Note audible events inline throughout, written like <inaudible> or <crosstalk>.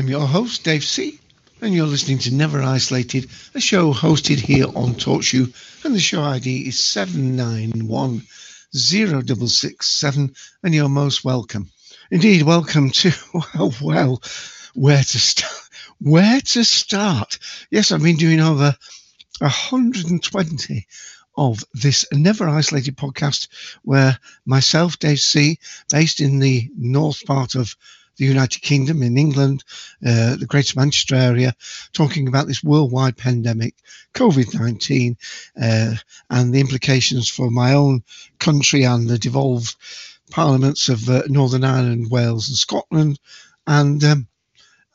I'm your host, Dave C., and you're listening to Never Isolated, a show hosted here on TalkShoe, and the show ID is 7910667, and you're most welcome. Indeed, welcome to, <laughs> well, well, where to start? Where to start? Yes, I've been doing over 120 of this Never Isolated podcast, where myself, Dave C., based in the north part of the United Kingdom, in England, uh, the Greater Manchester area, talking about this worldwide pandemic, COVID 19, uh, and the implications for my own country and the devolved parliaments of uh, Northern Ireland, Wales, and Scotland, and um,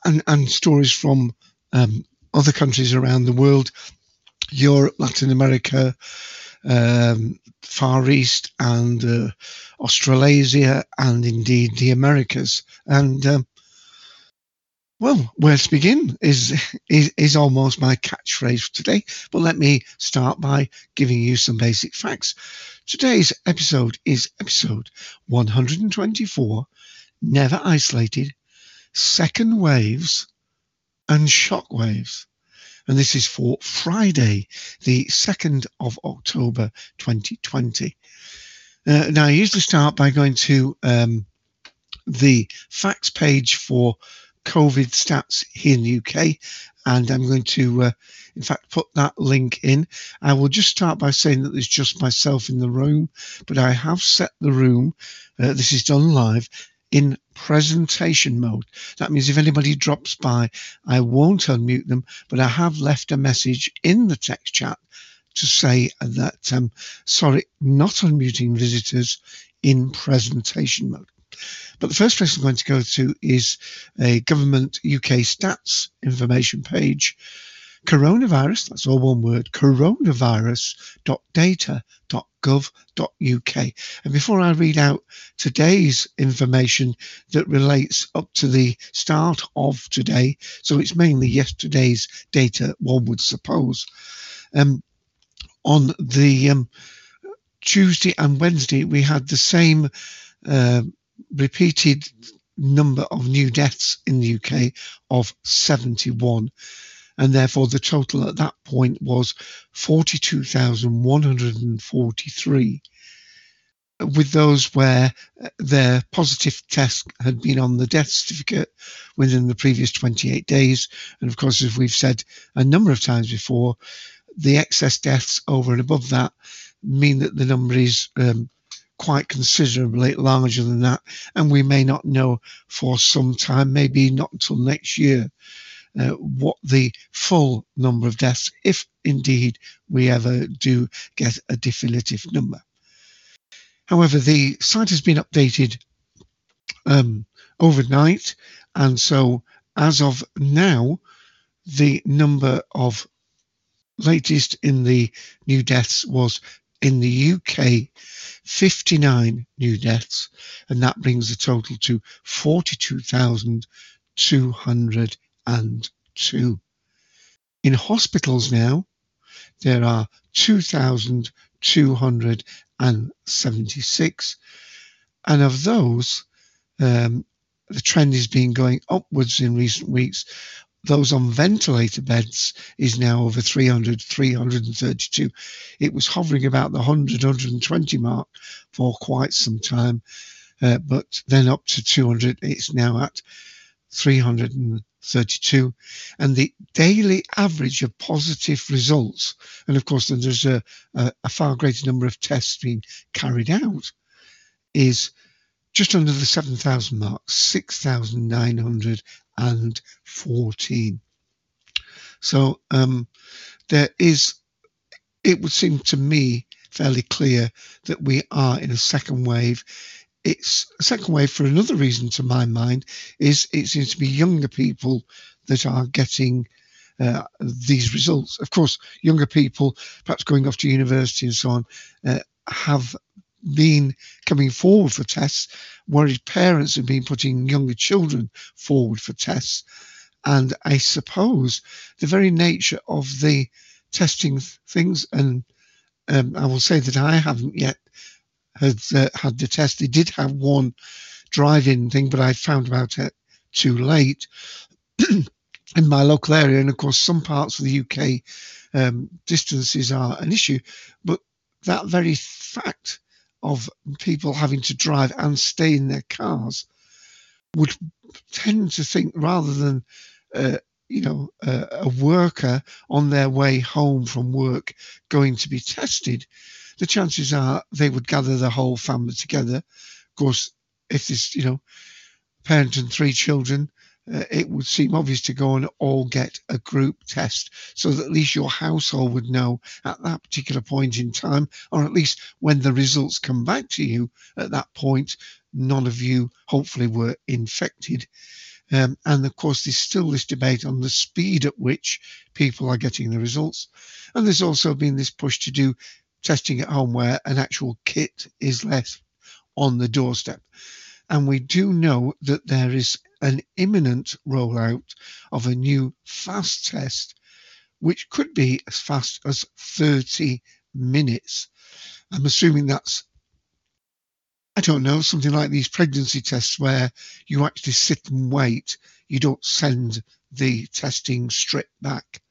and, and stories from um, other countries around the world, Europe, Latin America, um, Far East, and uh, Australasia, and indeed the Americas. And um, well, where to begin is, is is almost my catchphrase for today. But let me start by giving you some basic facts. Today's episode is episode 124, Never Isolated, Second Waves and Shock Waves. And this is for Friday, the 2nd of October 2020. Uh, now, I usually start by going to um, the facts page for COVID stats here in the UK, and I'm going to, uh, in fact, put that link in. I will just start by saying that there's just myself in the room, but I have set the room, uh, this is done live, in presentation mode. That means if anybody drops by, I won't unmute them, but I have left a message in the text chat to say that, um, sorry, not unmuting visitors in presentation mode. But the first place I'm going to go to is a government UK stats information page. Coronavirus, that's all one word, coronavirus.data.gov.uk. And before I read out today's information that relates up to the start of today, so it's mainly yesterday's data, one would suppose. Um, on the um, Tuesday and Wednesday, we had the same uh, repeated number of new deaths in the UK of 71. And therefore, the total at that point was 42,143. With those where uh, their positive test had been on the death certificate within the previous 28 days. And of course, as we've said a number of times before, the excess deaths over and above that mean that the number is um, quite considerably larger than that, and we may not know for some time, maybe not until next year, uh, what the full number of deaths, if indeed we ever do get a definitive number. However, the site has been updated um, overnight, and so as of now, the number of latest in the new deaths was in the UK 59 new deaths, and that brings the total to 42,202. In hospitals now, there are 2,276, and of those, um, the trend has been going upwards in recent weeks those on ventilator beds is now over 300, 332. It was hovering about the 100, 120 mark for quite some time, uh, but then up to 200. It's now at 332. And the daily average of positive results, and of course, then there's a, a, a far greater number of tests being carried out, is just under the 7,000 mark, 6,914. So um, there is, it would seem to me fairly clear that we are in a second wave. It's a second wave for another reason to my mind is it seems to be younger people that are getting uh, these results. Of course, younger people, perhaps going off to university and so on, uh, have been coming forward for tests, whereas parents have been putting younger children forward for tests. And I suppose the very nature of the testing things, and um, I will say that I haven't yet had uh, had the test. They did have one drive-in thing, but I found about it too late <clears throat> in my local area. And of course, some parts of the UK um, distances are an issue, but that very fact of people having to drive and stay in their cars would tend to think rather than uh, you know uh, a worker on their way home from work going to be tested the chances are they would gather the whole family together of course if there's you know parent and three children uh, it would seem obvious to go and all get a group test so that at least your household would know at that particular point in time, or at least when the results come back to you at that point, none of you hopefully were infected. Um, and of course, there's still this debate on the speed at which people are getting the results. And there's also been this push to do testing at home where an actual kit is left on the doorstep. And we do know that there is an imminent rollout of a new fast test, which could be as fast as 30 minutes. I'm assuming that's, I don't know, something like these pregnancy tests where you actually sit and wait. You don't send the testing strip back.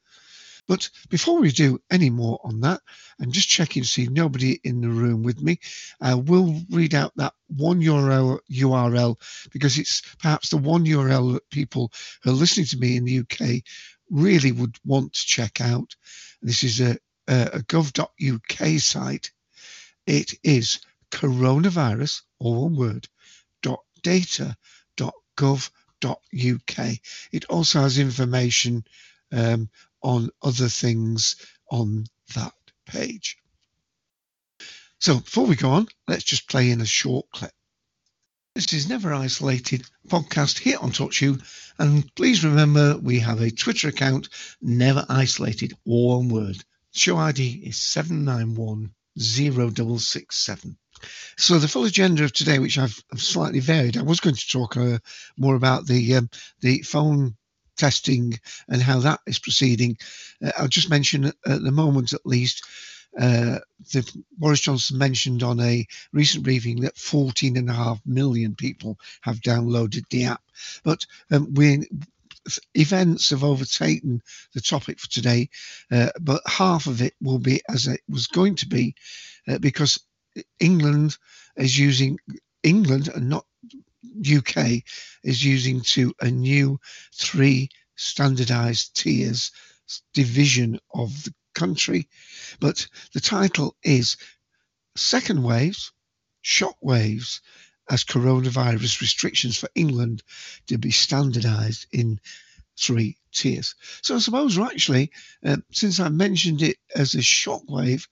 But before we do any more on that, I'm just checking to see nobody in the room with me. Uh, we'll read out that one URL, because it's perhaps the one URL that people who are listening to me in the UK really would want to check out. This is a, a, gov.uk site. It is coronavirus, all one word, dot data dot. It also has information um, on other things on that page. So before we go on, let's just play in a short clip. This is Never Isolated podcast here on TalkShoe. And please remember we have a Twitter account, Never Isolated, all one word. Show ID is 7910667. So the full agenda of today, which I've, I've slightly varied, I was going to talk uh, more about the um, the phone testing and how that is proceeding. Uh, I'll just mention at the moment, at least, uh, the, Boris Johnson mentioned on a recent briefing that 14 and a half million people have downloaded the app. But um, we events have overtaken the topic for today, uh, but half of it will be as it was going to be uh, because England is using England and not UK is using to a new three standardized tiers division of the country. But the title is Second Waves, Shock Waves, as coronavirus restrictions for England to be standardized in three tiers. So I suppose, actually, uh, since I mentioned it as a shockwave,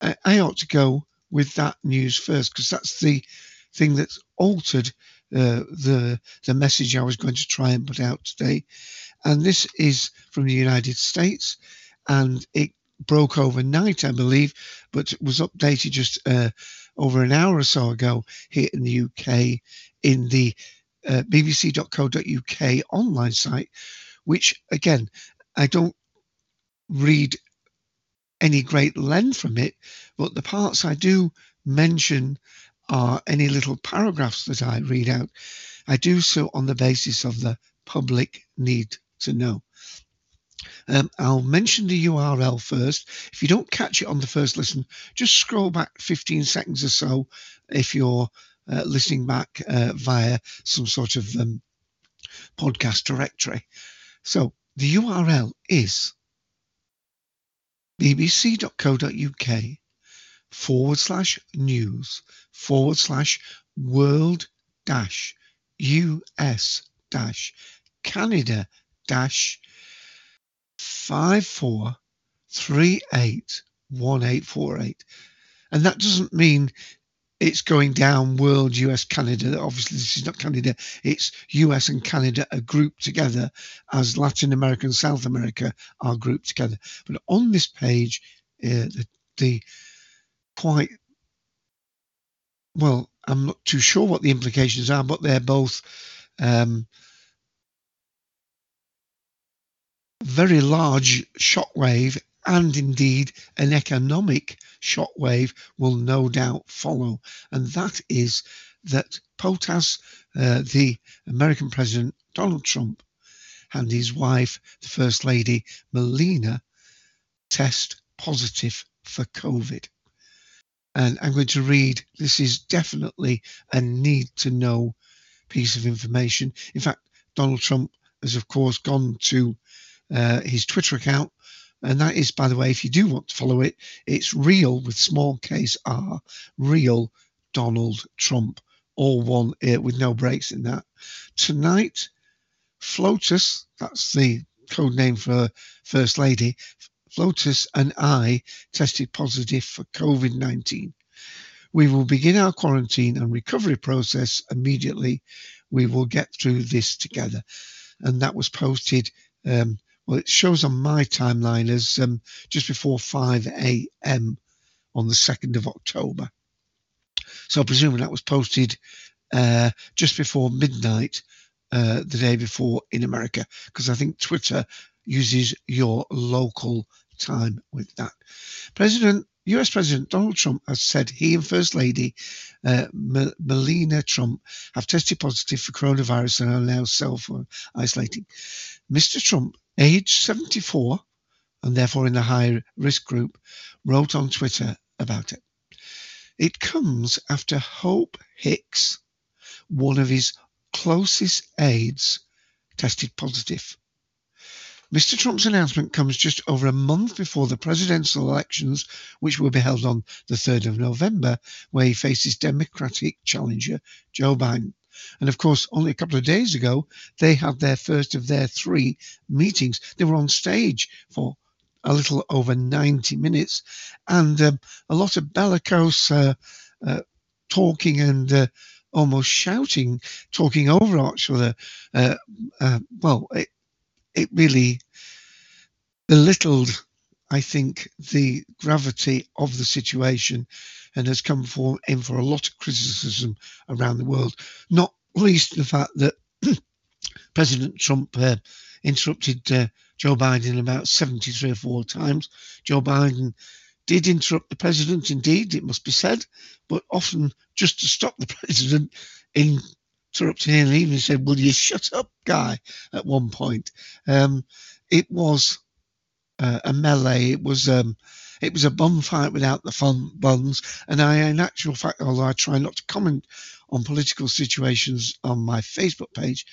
I, I ought to go with that news first because that's the thing that's altered uh, the the message I was going to try and put out today. And this is from the United States, and it broke overnight, I believe, but was updated just uh, over an hour or so ago here in the UK in the uh, bbc.co.uk online site, which again, I don't read any great length from it, but the parts I do mention are any little paragraphs that I read out. I do so on the basis of the public need to know. Um, I'll mention the URL first. If you don't catch it on the first listen, just scroll back 15 seconds or so if you're uh, listening back uh, via some sort of um, podcast directory. So the URL is bbc.co.uk forward slash news forward slash world dash US dash Canada dash five four three eight one eight four eight. And that doesn't mean it's going down world US Canada. Obviously, this is not Canada, it's US and Canada are grouped together as Latin America and South America are grouped together. But on this page, uh, the, the quite well, I'm not too sure what the implications are, but they're both um, very large shockwave and indeed an economic shockwave will no doubt follow. And that is that POTUS, uh, the American President Donald Trump, and his wife, the First Lady Melania, test positive for COVID. And I'm going to read this is definitely a need to know piece of information. In fact, Donald Trump has, of course, gone to uh, his Twitter account and that is, by the way, if you do want to follow it, it's real with small case R, real Donald Trump, all one uh, with no breaks in that. Tonight, FLOTUS, that's the code name for First Lady, FLOTUS and I tested positive for COVID 19. We will begin our quarantine and recovery process immediately. We will get through this together. And that was posted um, well, it shows on my timeline as um, just before 5 a.m. on the 2nd of October. So presuming that was posted uh, just before midnight uh, the day before in America, because I think Twitter uses your local time with that. President US President Donald Trump has said he and First Lady uh, M- Melania Trump have tested positive for coronavirus and are now self isolating. Mr. Trump age 74, and therefore in the high risk group, wrote on Twitter about it. It comes after Hope Hicks, one of his closest aides, tested positive. Mr. Trump's announcement comes just over a month before the presidential elections, which will be held on the 3rd of November, where he faces Democratic challenger Joe Biden. And of course, only a couple of days ago, they had their first of their three meetings. They were on stage for a little over 90 minutes and um, a lot of bellicose uh, uh, talking and uh, almost shouting, talking over each other. Uh, uh, well, it, it really belittled, I think, the gravity of the situation and has come for, in for a lot of criticism around the world, not least the fact that <clears throat> President Trump uh, interrupted uh, Joe Biden about 73 or four times. Joe Biden did interrupt the president, indeed, it must be said, but often just to stop the <laughs> president interrupting him, and even said, Will you shut up, guy, at one point. Um, it was uh, a melee. It was um, it was a bum fight without the fun buns. And I, in actual fact, although I try not to comment on political situations on my Facebook page,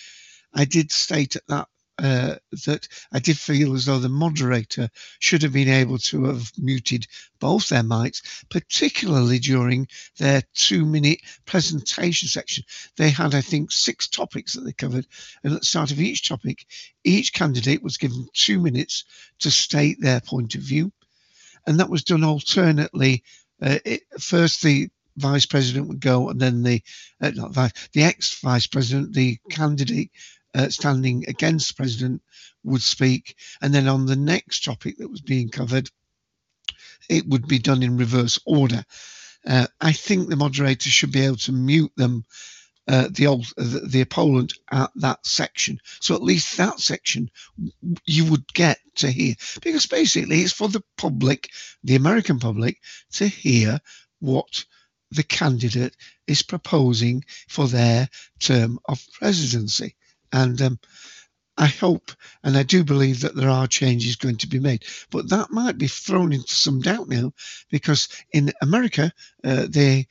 I did state at that uh, that I did feel as though the moderator should have been able to have muted both their mics, particularly during their two minute presentation section. They had, I think, six topics that they covered. And at the start of each topic, each candidate was given two minutes to state their point of view. And that was done alternately. Uh, it, first, the vice president would go, and then the uh, not vice, the ex vice president, the candidate uh, standing against president, would speak, and then on the next topic that was being covered, it would be done in reverse order. Uh, I think the moderator should be able to mute them, uh, the old the, the opponent at that section. So at least that section you would get to hear, because basically it's for the public, the American public, to hear what the candidate is proposing for their term of presidency. And um, I hope and I do believe that there are changes going to be made. But that might be thrown into some doubt now because in America, uh, they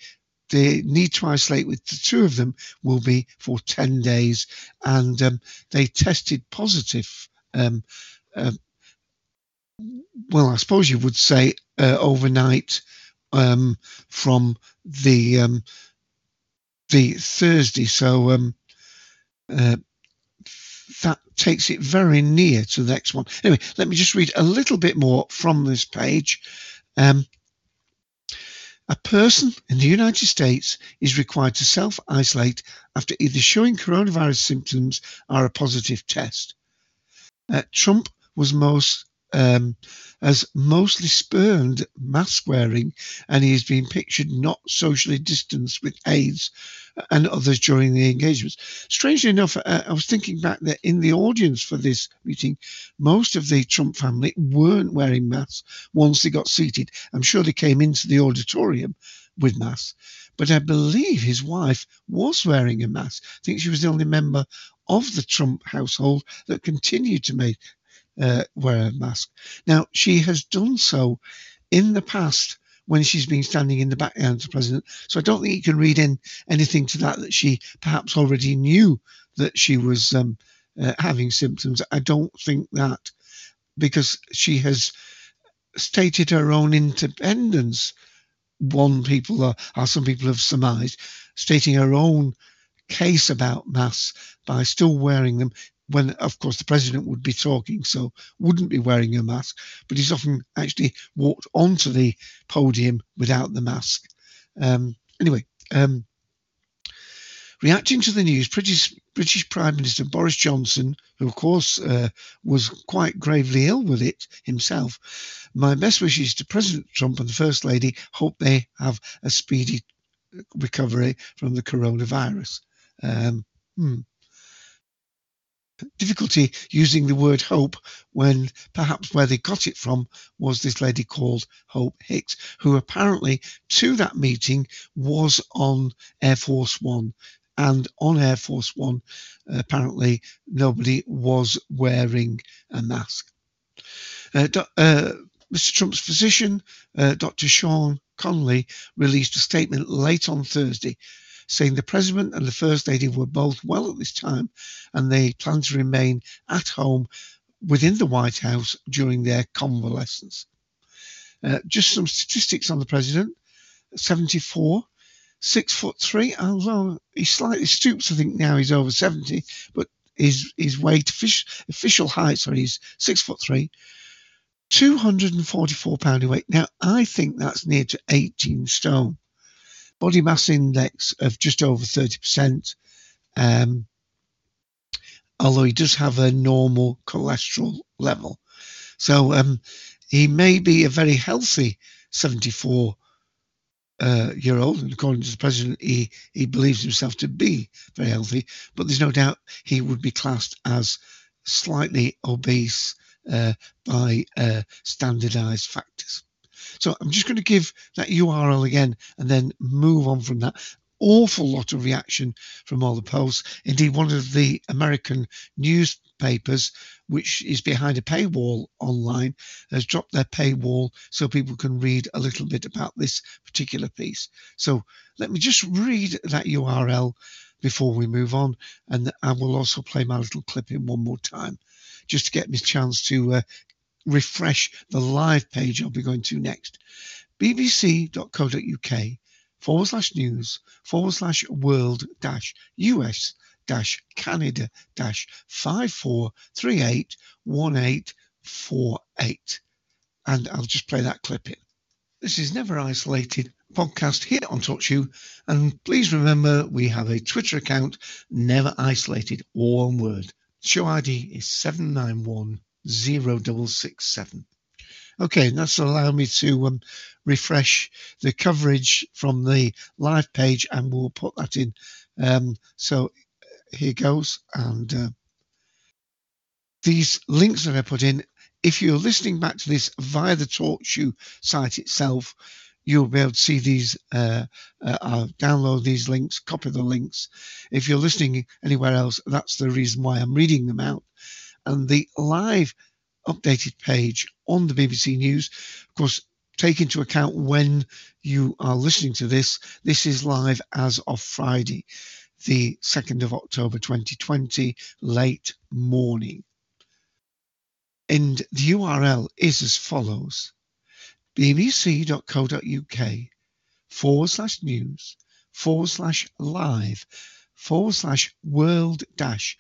need to isolate with the two of them will be for 10 days and um, they tested positive um, uh, well i suppose you would say uh, overnight um, from the um, the Thursday. So um, uh, that takes it very near to the next one. Anyway, let me just read a little bit more from this page. Um, A person in the United States is required to self isolate after either showing coronavirus symptoms or a positive test. Uh, Trump was most um, as mostly spurned mask wearing, and he has been pictured not socially distanced with aides and others during the engagements. Strangely enough, uh, I was thinking back that in the audience for this meeting, most of the Trump family weren't wearing masks once they got seated. I'm sure they came into the auditorium with masks, but I believe his wife was wearing a mask. I think she was the only member of the Trump household that continued to make uh, wear a mask. Now, she has done so in the past when she's been standing in the background the president. So I don't think you can read in anything to that that she perhaps already knew that she was um, uh, having symptoms. I don't think that because she has stated her own independence. One people are, some people have surmised, stating her own case about masks by still wearing them when of course the president would be talking so wouldn't be wearing a mask. But he's often actually walked onto the podium without the mask. Um, anyway um, reacting to the news british british prime minister boris johnson who of course uh, was quite gravely ill with it himself. My best wishes to president trump and the first lady. Hope they have a speedy recovery from the coronavirus. Um, hmm difficulty using the word hope when perhaps where they got it from was this lady called Hope Hicks, who apparently to that meeting was on Air Force One. And on Air Force One, apparently nobody was wearing a mask. Uh, uh, Mr. Trump's physician, uh, Dr. Sean Conley, released a statement late on Thursday saying the President and the First Lady were both well at this time and they plan to remain at home within the White House during their convalescence. Uh, just some statistics on the President 74, six foot three, although he slightly stoops, I think now he's over 70, but his, his weight, official height, sorry, he's six foot three. 244 pound weight. Now, I think that's near to 18 stone body mass index of just over 30%. Um, although he does have a normal cholesterol level. So um, he may be a very healthy 74 uh, year old, and according to the president, he, he believes himself to be very healthy, but there's no doubt he would be classed as slightly obese uh, by uh, standardized factors. So I'm just going to give that URL again and then move on from that. Awful lot of reaction from all the posts. Indeed, one of the American newspapers, which is behind a paywall online, has dropped their paywall so people can read a little bit about this particular piece. So let me just read that URL before we move on, and I will also play my little clip in one more time just to get me a chance to uh, refresh the live page I'll be going to next. bbc.co.uk forward slash news forward slash world dash US dash Canada dash 54381848. And I'll just play that clip in. This is Never Isolated podcast here on TalkShoe. And please remember we have a Twitter account, Never Isolated, all one word. Show ID is 791 0667. Okay, and that's allowed me to um, refresh the coverage from the live page and we'll put that in. Um, so here goes. And uh, these links that I put in, if you're listening back to this via the TalkShoe site itself, you'll be able to see these, uh, uh, download these links, copy the links. If you're listening anywhere else, that's the reason why I'm reading them out and the live updated page on the BBC News. Of course, take into account when you are listening to this. This is live as of Friday, the 2nd of October 2020, late morning. And the URL is as follows bbc.co.uk forward slash news forward slash live forward slash world dash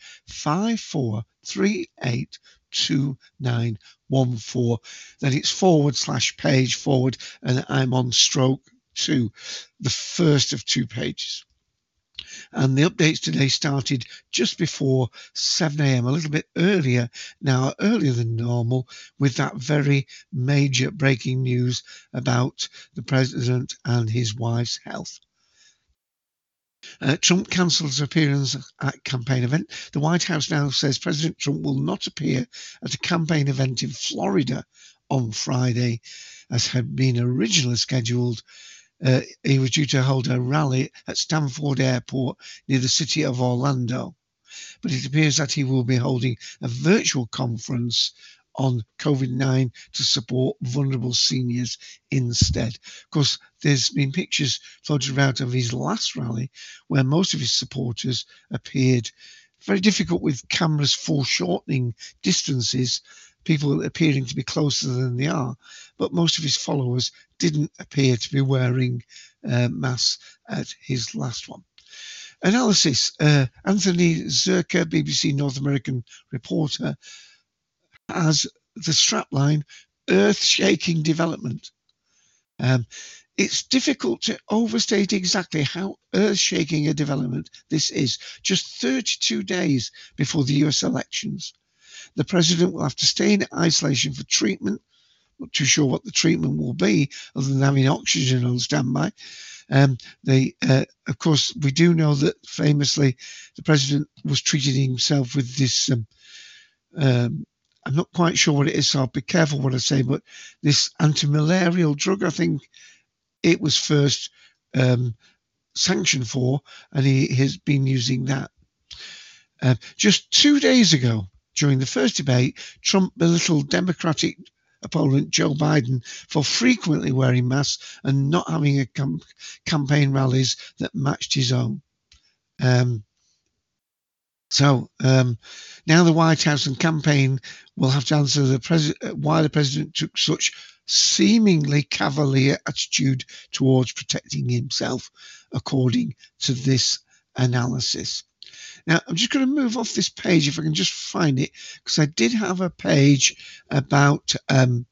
54382914. Then it's forward slash page forward, and I'm on stroke two, the first of two pages. And the updates today started just before 7 a.m., a little bit earlier now, earlier than normal, with that very major breaking news about the president and his wife's health. Uh, Trump cancels appearance at campaign event. The White House now says President Trump will not appear at a campaign event in Florida on Friday, as had been originally scheduled. Uh, he was due to hold a rally at Sanford Airport near the city of Orlando. But it appears that he will be holding a virtual conference on COVID 9 to support vulnerable seniors instead. Of course, there's been pictures floated around of his last rally where most of his supporters appeared very difficult with cameras foreshortening distances, people appearing to be closer than they are. But most of his followers didn't appear to be wearing uh, masks at his last one. Analysis uh, Anthony Zurcher, BBC North American reporter, as the strapline earth shaking development. Um, it's difficult to overstate exactly how earth shaking a development this is. Just 32 days before the US elections, the president will have to stay in isolation for treatment. Not too sure what the treatment will be, other than having oxygen on standby. Um, they, uh, of course, we do know that famously the president was treating himself with this um, um, I'm not quite sure what it is, so I'll be careful what I say. But this anti-malarial drug, I think it was first um, sanctioned for, and he has been using that. Uh, just two days ago, during the first debate, Trump belittled Democratic opponent Joe Biden for frequently wearing masks and not having a campaign rallies that matched his own. Um, so um, now the White House and campaign will have to answer the pres- why the president took such seemingly cavalier attitude towards protecting himself, according to this analysis. Now, I'm just going to move off this page if I can just find it, because I did have a page about, um,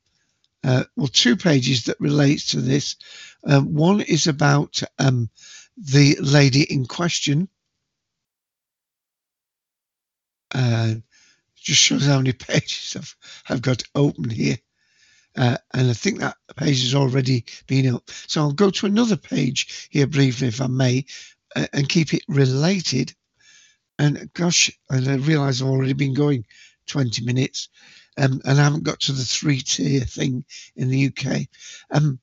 uh, well, two pages that relates to this. Um, one is about um, the lady in question, uh, just shows how many <laughs> pages I've, I've got open here. Uh, and I think that page has already been up. So I'll go to another page here briefly, if I may, uh, and keep it related. And gosh, I realise I've already been going 20 minutes, um, and I haven't got to the three tier thing in the UK. Um,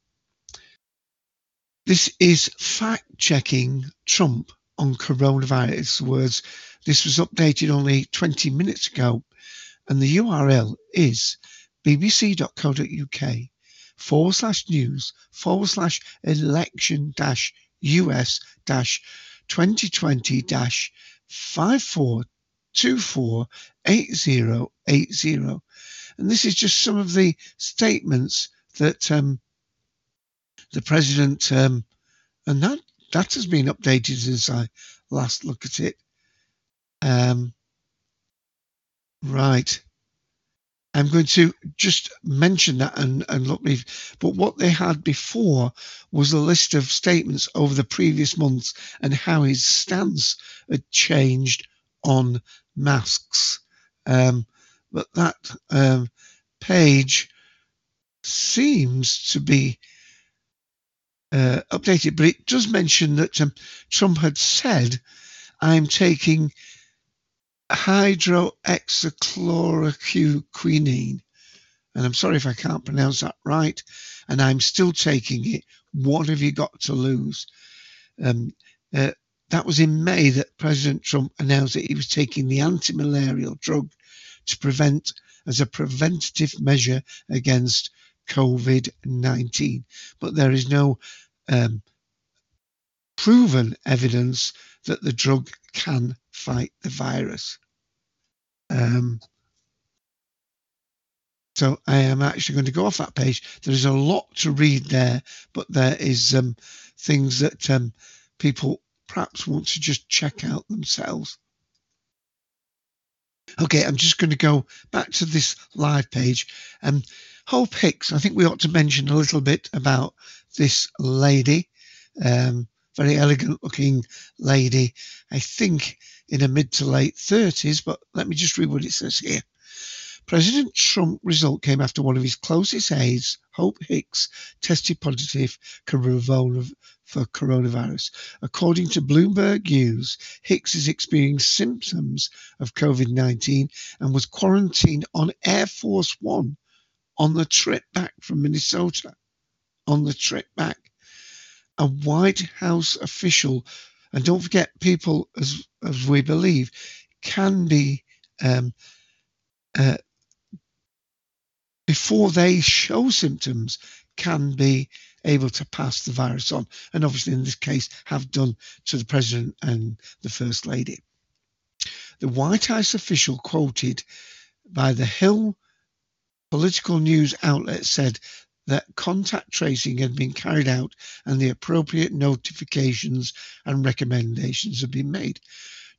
this is fact checking Trump on coronavirus. Words this was updated only 20 minutes ago, and the URL is bbc.co.uk forward slash news forward slash election dash US dash 2020 dash 54248080. And this is just some of the statements that um, the president, um, and that, that has been updated since I last looked at it. Um, right. I'm going to just mention that and, and look, but what they had before was a list of statements over the previous months and how his stance had changed on masks. Um, but that um, page seems to be uh, updated, but it does mention that um, Trump had said, I'm taking hydroxychloroquine. And I'm sorry if I can't pronounce that right. And I'm still taking it. What have you got to lose? Um, uh, that was in May that President Trump announced that he was taking the anti malarial drug to prevent, as a preventative measure against COVID 19. But there is no um, proven evidence that the drug can fight the virus. Um, so I am actually going to go off that page. There is a lot to read there, but there is um, things that um, people perhaps want to just check out themselves. Okay, I'm just going to go back to this live page. Um, Hope Hicks, I think we ought to mention a little bit about this lady, um, very elegant looking lady, I think in her mid to late 30s, but let me just read what it says here. President Trump result came after one of his closest aides, Hope Hicks, tested positive for coronavirus. According to Bloomberg News, Hicks is experiencing symptoms of COVID 19 and was quarantined on Air Force One on the trip back from Minnesota. On the trip back. A White House official, and don't forget, people, as, as we believe, can be um, uh, before they show symptoms can be able to pass the virus on and obviously in this case have done to the president and the first lady. The white house official quoted by the hill political news outlet said that contact tracing had been carried out and the appropriate notifications and recommendations had been made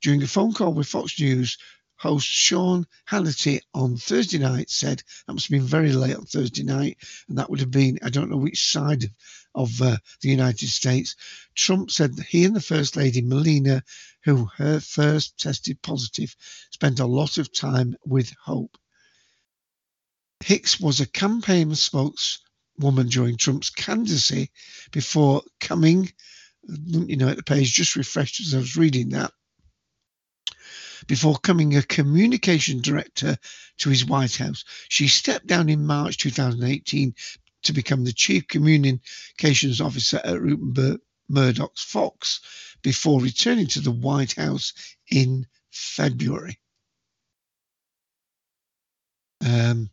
during a phone call with fox news host Sean Hannity on Thursday night said that must have been very late on Thursday night, and that would have been I don't know which side of, of uh, the United States. Trump said that he and the First Lady Melania, who her first tested positive, spent a lot of time with Hope. Hicks was a campaign spokeswoman during Trump's candidacy before coming, you know, at the page just refreshed as I was reading that before coming a communication director to his White House. She stepped down in March 2018 to become the chief communications officer at Rupert Murdoch's Fox before returning to the White House in February. Um,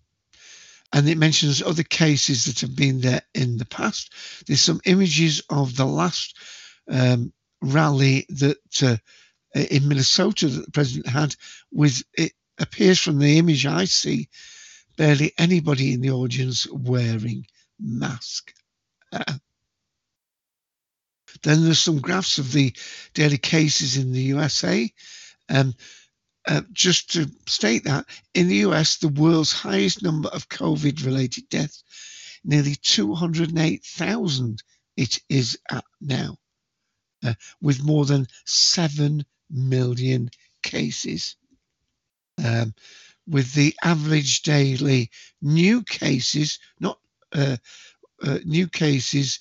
and it mentions other cases that have been there in the past. There's some images of the last um, rally that uh, in Minnesota that the president had with it appears from the image I see barely anybody in the audience wearing mask. Uh, then there's some graphs of the daily cases in the USA. Um, uh, just to state that in the US, the world's highest number of COVID related deaths, nearly 208,000 it is at now, uh, with more than 7 million cases. Um, with the average daily new cases, not uh, uh, new cases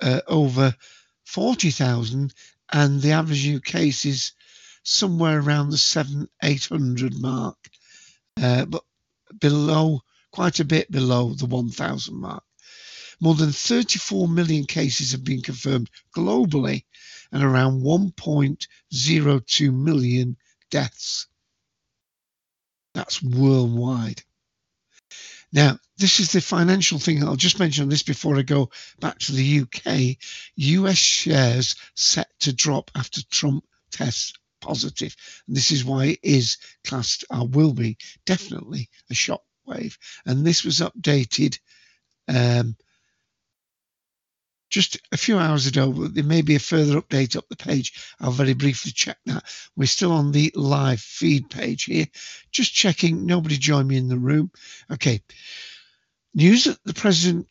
uh, over 40,000, and the average new cases somewhere around the 7 800 mark, uh, but below, quite a bit below the 1,000 mark. More than 34 million cases have been confirmed globally, and around 1.02 million deaths. That's worldwide. Now, this is the financial thing. I'll just mention this before I go back to the UK. US shares set to drop after Trump tests positive. And this is why it is classed, or will be, definitely a shock wave. And this was updated um, just a few hours ago. There may be a further update up the page. I'll very briefly check that. We're still on the live feed page here. Just checking. Nobody joined me in the room. Okay. News that the President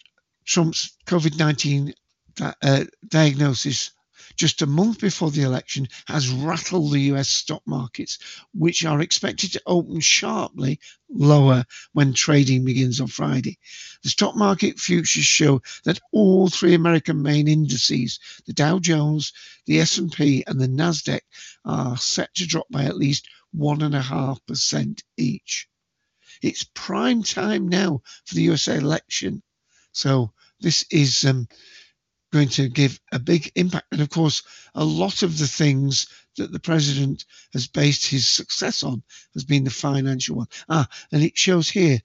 Trump's COVID 19 uh, diagnosis just a month before the election has rattled the US stock markets, which are expected to open sharply lower when trading begins on Friday. The stock market futures show that all three American main indices, the Dow Jones, the S&P and the Nasdaq are set to drop by at least 1.5% each. It's prime time now for the USA election. So this is um, going to give a big impact. And of course, a lot of the things that the president has based his success on has been the financial one. Ah, and it shows here,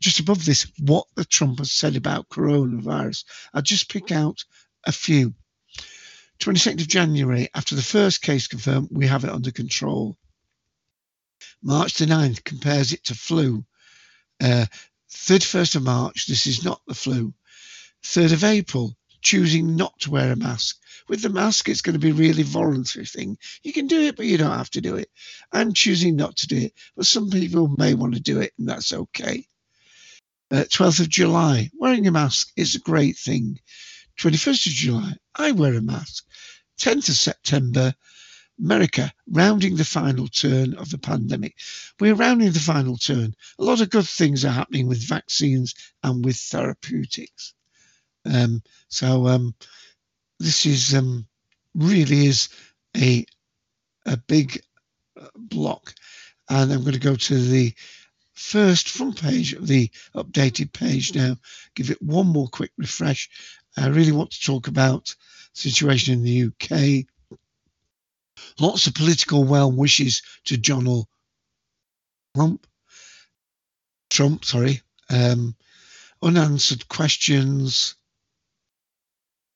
just above this, what the Trump has said about coronavirus. I'll just pick out a few. 22nd of January, after the first case confirmed, we have it under control. March the 9th compares it to flu. Uh, 31st of March, this is not the flu. 3rd of April, choosing not to wear a mask. With the mask, it's going to be a really voluntary thing. You can do it, but you don't have to do it. I'm choosing not to do it, but some people may want to do it, and that's okay. Uh, 12th of July, wearing a mask is a great thing. 21st of July, I wear a mask. 10th of September, America rounding the final turn of the pandemic. We're rounding the final turn. A lot of good things are happening with vaccines and with therapeutics. Um, so um, this is um, really is a a big uh, block, and I'm going to go to the first front page of the updated page now. Give it one more quick refresh. I really want to talk about situation in the UK Lots of political well wishes to Donald Trump. Trump, sorry. Um, unanswered questions.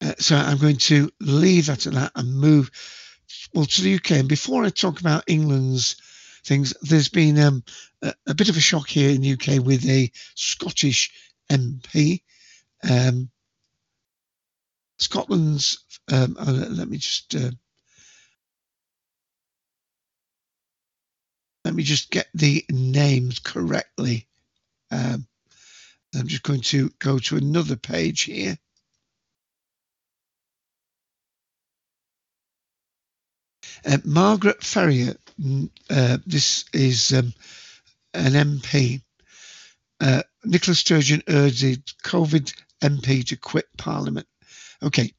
Uh, so I'm going to leave that at that and move well to the UK. And before I talk about England's things, there's been um, a, a, bit of a shock here in the UK with a Scottish MP. Um, Scotland's. Um, uh, let me just uh, Let me just get the names correctly. Um, I'm just going to go to another page here. Uh, Margaret Ferrier, uh, this is um, an MP. Uh, Nicola Sturgeon urged COVID MP to quit Parliament. Okay,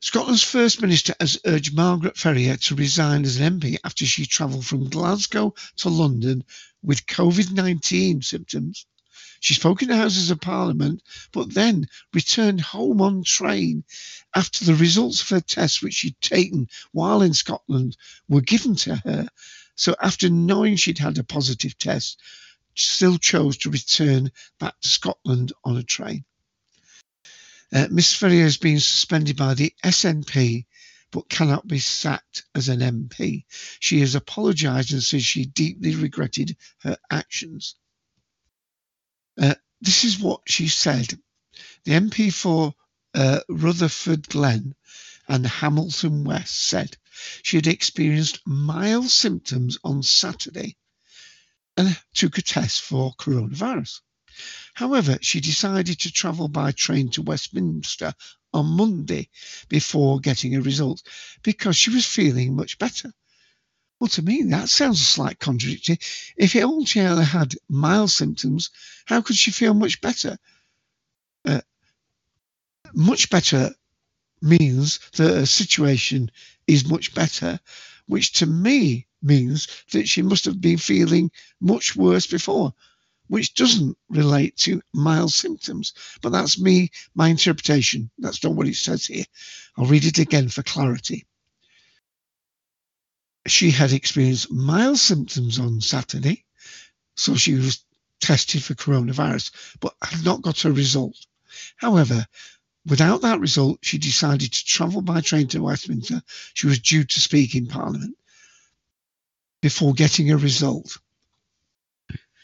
Scotland's First Minister has urged Margaret Ferrier to resign as an MP after she travelled from Glasgow to London with COVID 19 symptoms. She spoke in the Houses of Parliament, but then returned home on train after the results of her tests, which she'd taken while in Scotland, were given to her. So, after knowing she'd had a positive test, still chose to return back to Scotland on a train. Uh, Miss Ferrier has been suspended by the SNP but cannot be sacked as an MP. She has apologised and says she deeply regretted her actions. Uh, this is what she said. The MP for uh, Rutherford Glen and Hamilton West said she had experienced mild symptoms on Saturday and took a test for coronavirus. However, she decided to travel by train to Westminster on Monday before getting a result because she was feeling much better. Well, to me, that sounds a slight contradiction. If only had mild symptoms, how could she feel much better? Uh, much better means that her situation is much better, which to me means that she must have been feeling much worse before which doesn't relate to mild symptoms. But that's me, my interpretation. That's not what it says here. I'll read it again for clarity. She had experienced mild symptoms on Saturday, so she was tested for coronavirus, but had not got a result. However, without that result, she decided to travel by train to Westminster. She was due to speak in Parliament before getting a result.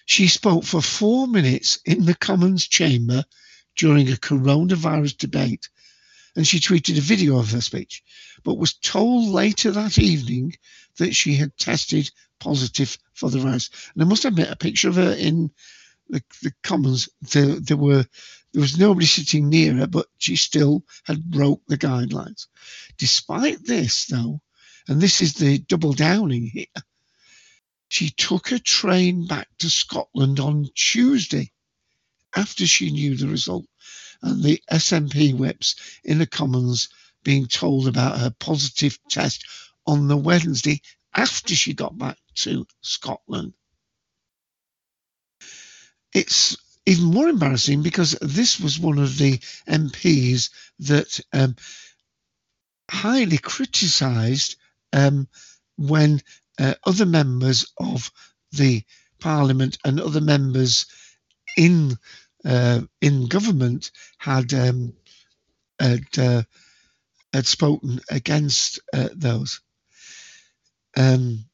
She spoke for four minutes in the Commons chamber during a coronavirus debate, and she tweeted a video of her speech, but was told later that evening that she had tested positive for the virus. And I must admit, a picture of her in the, the Commons, there, there were there was nobody sitting near her, but she still had broke the guidelines. Despite this, though, and this is the double downing here, she took a train back to Scotland on Tuesday after she knew the result, and the SNP whips in the Commons being told about her positive test on the Wednesday after she got back to Scotland. It's even more embarrassing because this was one of the MPs that um, highly criticised um, when uh, other members of the parliament and other members in uh, in government had um, had, uh, had spoken against uh, those. Um,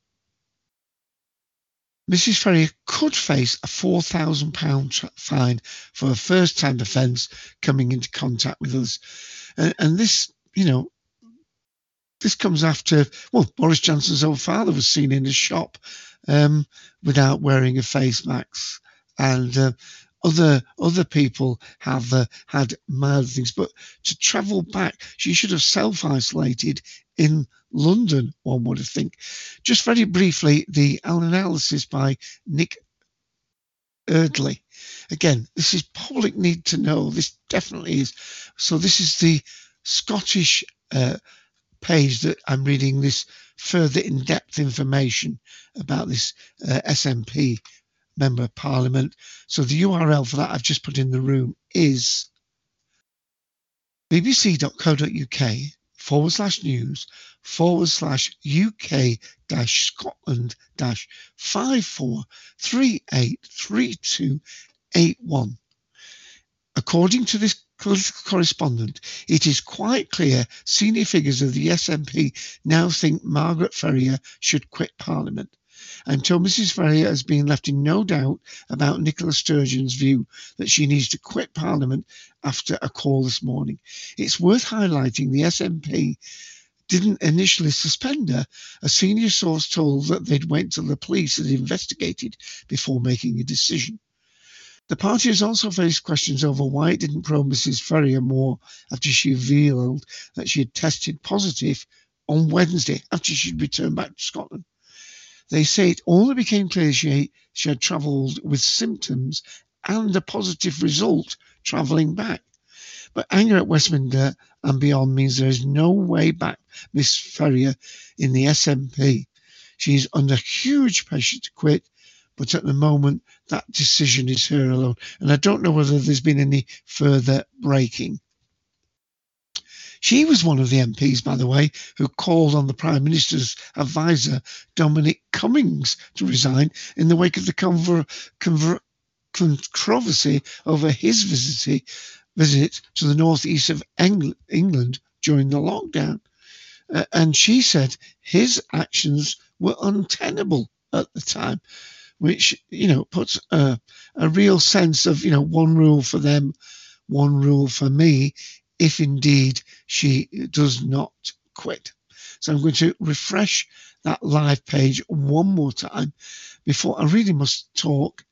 Mrs. Ferrier could face a £4,000 fine for a first time offence coming into contact with us. And, and, this, you know, this comes after, well, Boris Johnson's own father was seen in a shop um, without wearing a face mask. And uh, other other people have uh, had mild things, but to travel back, she should have self isolated in London. One would think. Just very briefly, the analysis by Nick Eardley. Again, this is public need to know. This definitely is. So this is the Scottish uh, page that I'm reading this further in-depth information about this uh, SNP member of parliament. So the URL for that I've just put in the room is bbc.co.uk forward slash news forward slash UK dash Scotland dash five four three eight three two eight one. According to this political correspondent, it is quite clear senior figures of the SNP now think Margaret Ferrier should quit Parliament. Until Mrs. Ferrier has been left in no doubt about Nicola Sturgeon's view that she needs to quit Parliament after a call this morning. It's worth highlighting the SNP didn't initially suspend her. A senior source told that they'd went to the police and investigated before making a decision. The party has also faced questions over why it didn't probe Mrs. Ferrier more after she revealed that she had tested positive on Wednesday after she'd returned back to Scotland. They say it only became clear she, she had travelled with symptoms and a positive result travelling back. But anger at Westminster and beyond means there is no way back Miss Ferrier in the SNP. She is under huge pressure to quit but at the moment, that decision is her alone. And I don't know whether there's been any further breaking. She was one of the MPs, by the way, who called on the Prime Minister's advisor, Dominic Cummings, to resign in the wake of the conver- conver- controversy over his visit, visit to the northeast of Eng- England during the lockdown. Uh, and she said his actions were untenable at the time which you know puts a, a real sense of you know one rule for them, one rule for me, if indeed she does not quit. So I'm going to refresh that live page one more time before I really must talk.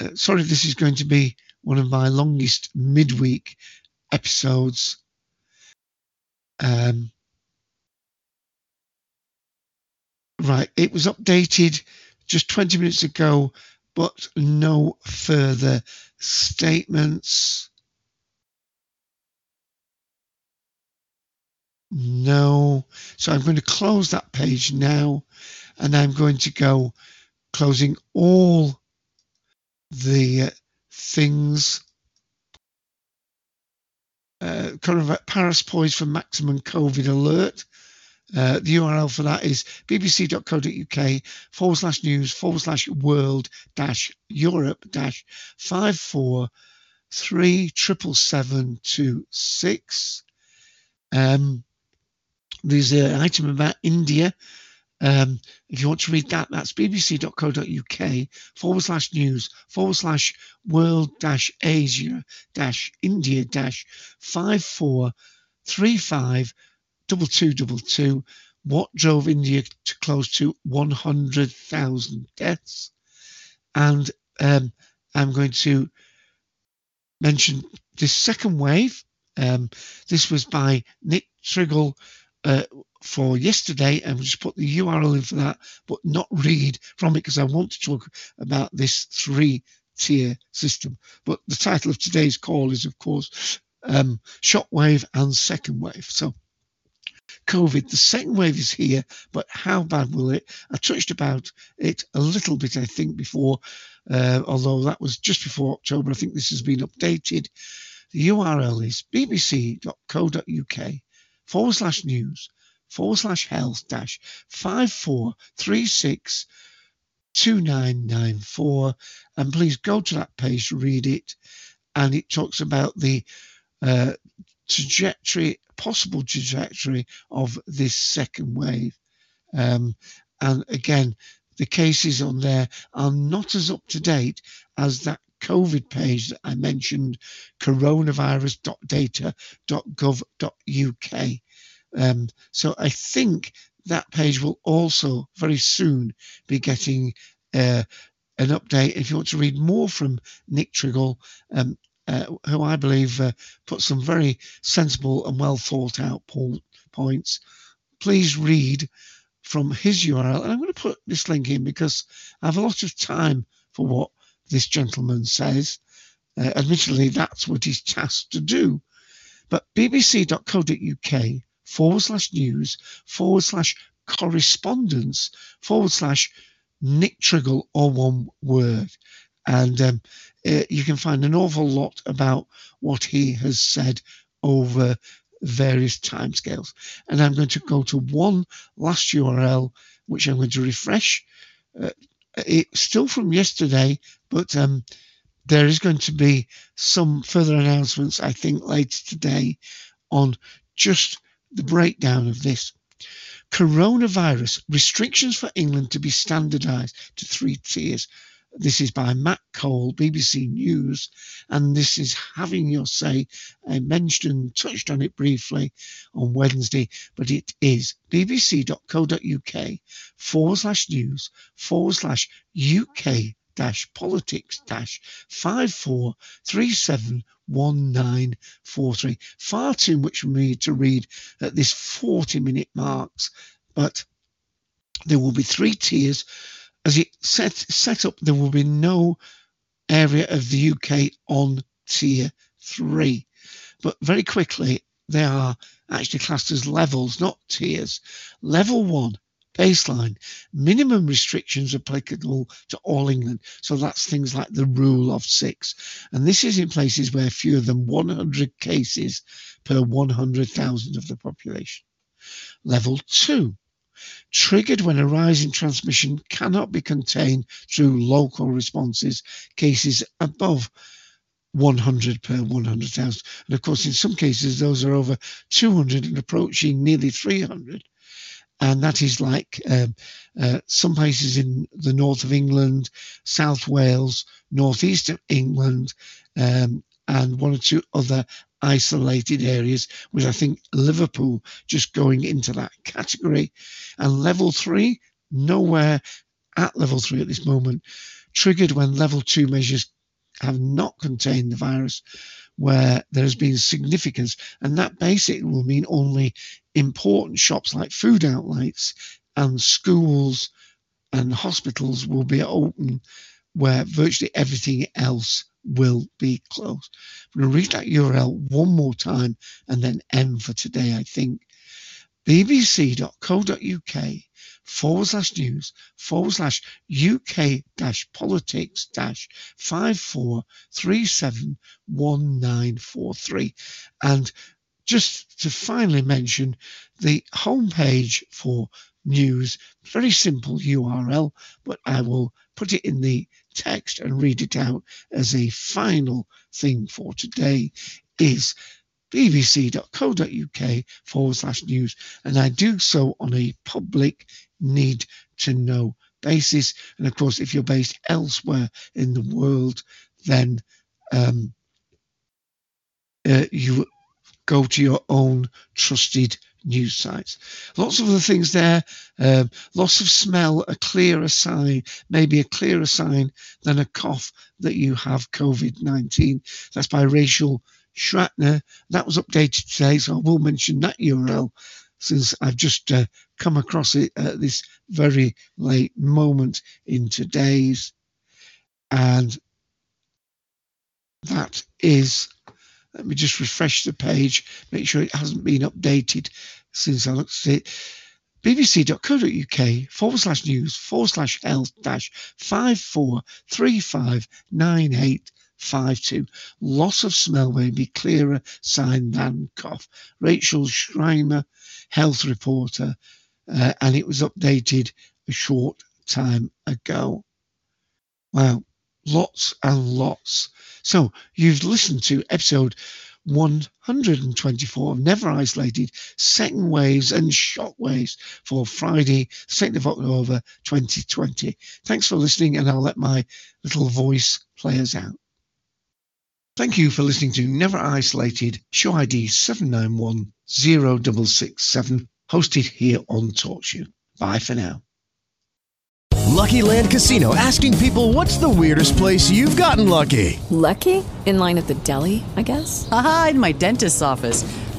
Uh, sorry, this is going to be one of my longest midweek episodes. Um, right, it was updated just 20 minutes ago, but no further statements. No. So I'm going to close that page now and I'm going to go closing all the uh, things. Uh, Paris poised for maximum COVID alert. Uh, the URL for that is bbc.co.uk forward slash news forward slash world dash Europe dash five four three triple seven two six. Um, there's an item about India. Um, if you want to read that, that's bbc.co.uk forward slash news forward slash world dash Asia dash India dash five four three five double two double two. What drove India to close to 100,000 deaths? And um, I'm going to mention this second wave. Um, this was by Nick Triggle uh, for yesterday, and we'll just put the URL in for that, but not read from it because I want to talk about this three tier system. But the title of today's call is, of course, um, Shockwave and Second Wave. So COVID. The second wave is here, but how bad will it? I touched about it a little bit, I think, before, uh, although that was just before October. I think this has been updated. The URL is bbc.co.uk forward slash news forward slash health dash 5436 2994. And please go to that page, read it. And it talks about the uh, trajectory, possible trajectory of this second wave. Um, and again, the cases on there are not as up to date as that COVID page that I mentioned, coronavirus.data.gov.uk. Um, so I think that page will also very soon be getting uh, an update. If you want to read more from Nick Triggle, um, uh, who I believe uh, put some very sensible and well thought out po- points, please read from his URL. And I'm going to put this link in because I have a lot of time for what this gentleman says. Uh, admittedly, that's what he's tasked to do. But bbc.co.uk forward slash news forward slash correspondence forward slash Nick Triggle, or one word. And um, uh, you can find an awful lot about what he has said over various timescales. And I'm going to go to one last URL, which I'm going to refresh. Uh, it's still from yesterday, but um, there is going to be some further announcements, I think, later today on just the breakdown of this. Coronavirus restrictions for England to be standardised to three tiers. This is by Matt Cole, BBC News, and this is having your say. I mentioned, touched on it briefly on Wednesday, but it is bbc.co.uk forward slash news forward slash UK politics dash five four three seven one nine four three. Far too much for me to read at this 40 minute marks, but there will be three tiers. As it set set up, there will be no area of the UK on tier three. But very quickly, they are actually classed as levels, not tiers. Level one baseline. Minimum restrictions applicable to all England. So that's things like the rule of six. And this is in places where fewer than 100 cases per 100,000 of the population. Level two. Triggered when a rise in transmission cannot be contained through local responses, cases above 100 per 100,000. And of course, in some cases, those are over 200 and approaching nearly 300 and that is like um, uh, some places in the north of England, South Wales, northeast of England, um, and one or two other isolated areas, with I think Liverpool just going into that category. And level three, nowhere at level three at this moment, triggered when level two measures have not contained the virus where there has been significance, and that basically will mean only important shops like food outlets and schools and hospitals will be open, where virtually everything else will be closed. I'm going to read that URL one more time and then end for today, I think. bbc.co.uk forward slash news forward slash UK dash politics dash five four three seven one nine four three. And just to finally mention the homepage for news, very simple URL, but I will put it in the text and read it out as a final thing for today is bbc.co.uk forward slash news. And I do so on a public need to know basis. And of course, if you're based elsewhere in the world, then um, uh, you go to your own trusted news sites. Lots of other things there. Um, loss of smell, a clearer sign, maybe a clearer sign than a cough that you have COVID 19. That's by Rachel Schratner. That was updated today, so I will mention that URL since I've just uh, come across it at this very late moment in today's. And that is, let me just refresh the page, make sure it hasn't been updated since I looked at it. bbc.co.uk forward slash news forward slash health dash 543598 5-2. Loss of smell may be clearer sign than cough. Rachel Schreimer, health reporter, uh, and it was updated a short time ago. Wow, lots and lots. So you've listened to episode 124 of Never Isolated Second Waves and Shock Waves for Friday, 2nd of October 2020. Thanks for listening, and I'll let my little voice play us out. Thank you for listening to Never Isolated, show ID 7910667, hosted here on TalkShoe. Bye for now. Lucky Land Casino asking people what's the weirdest place you've gotten lucky? Lucky? In line at the deli, I guess? Aha, in my dentist's office.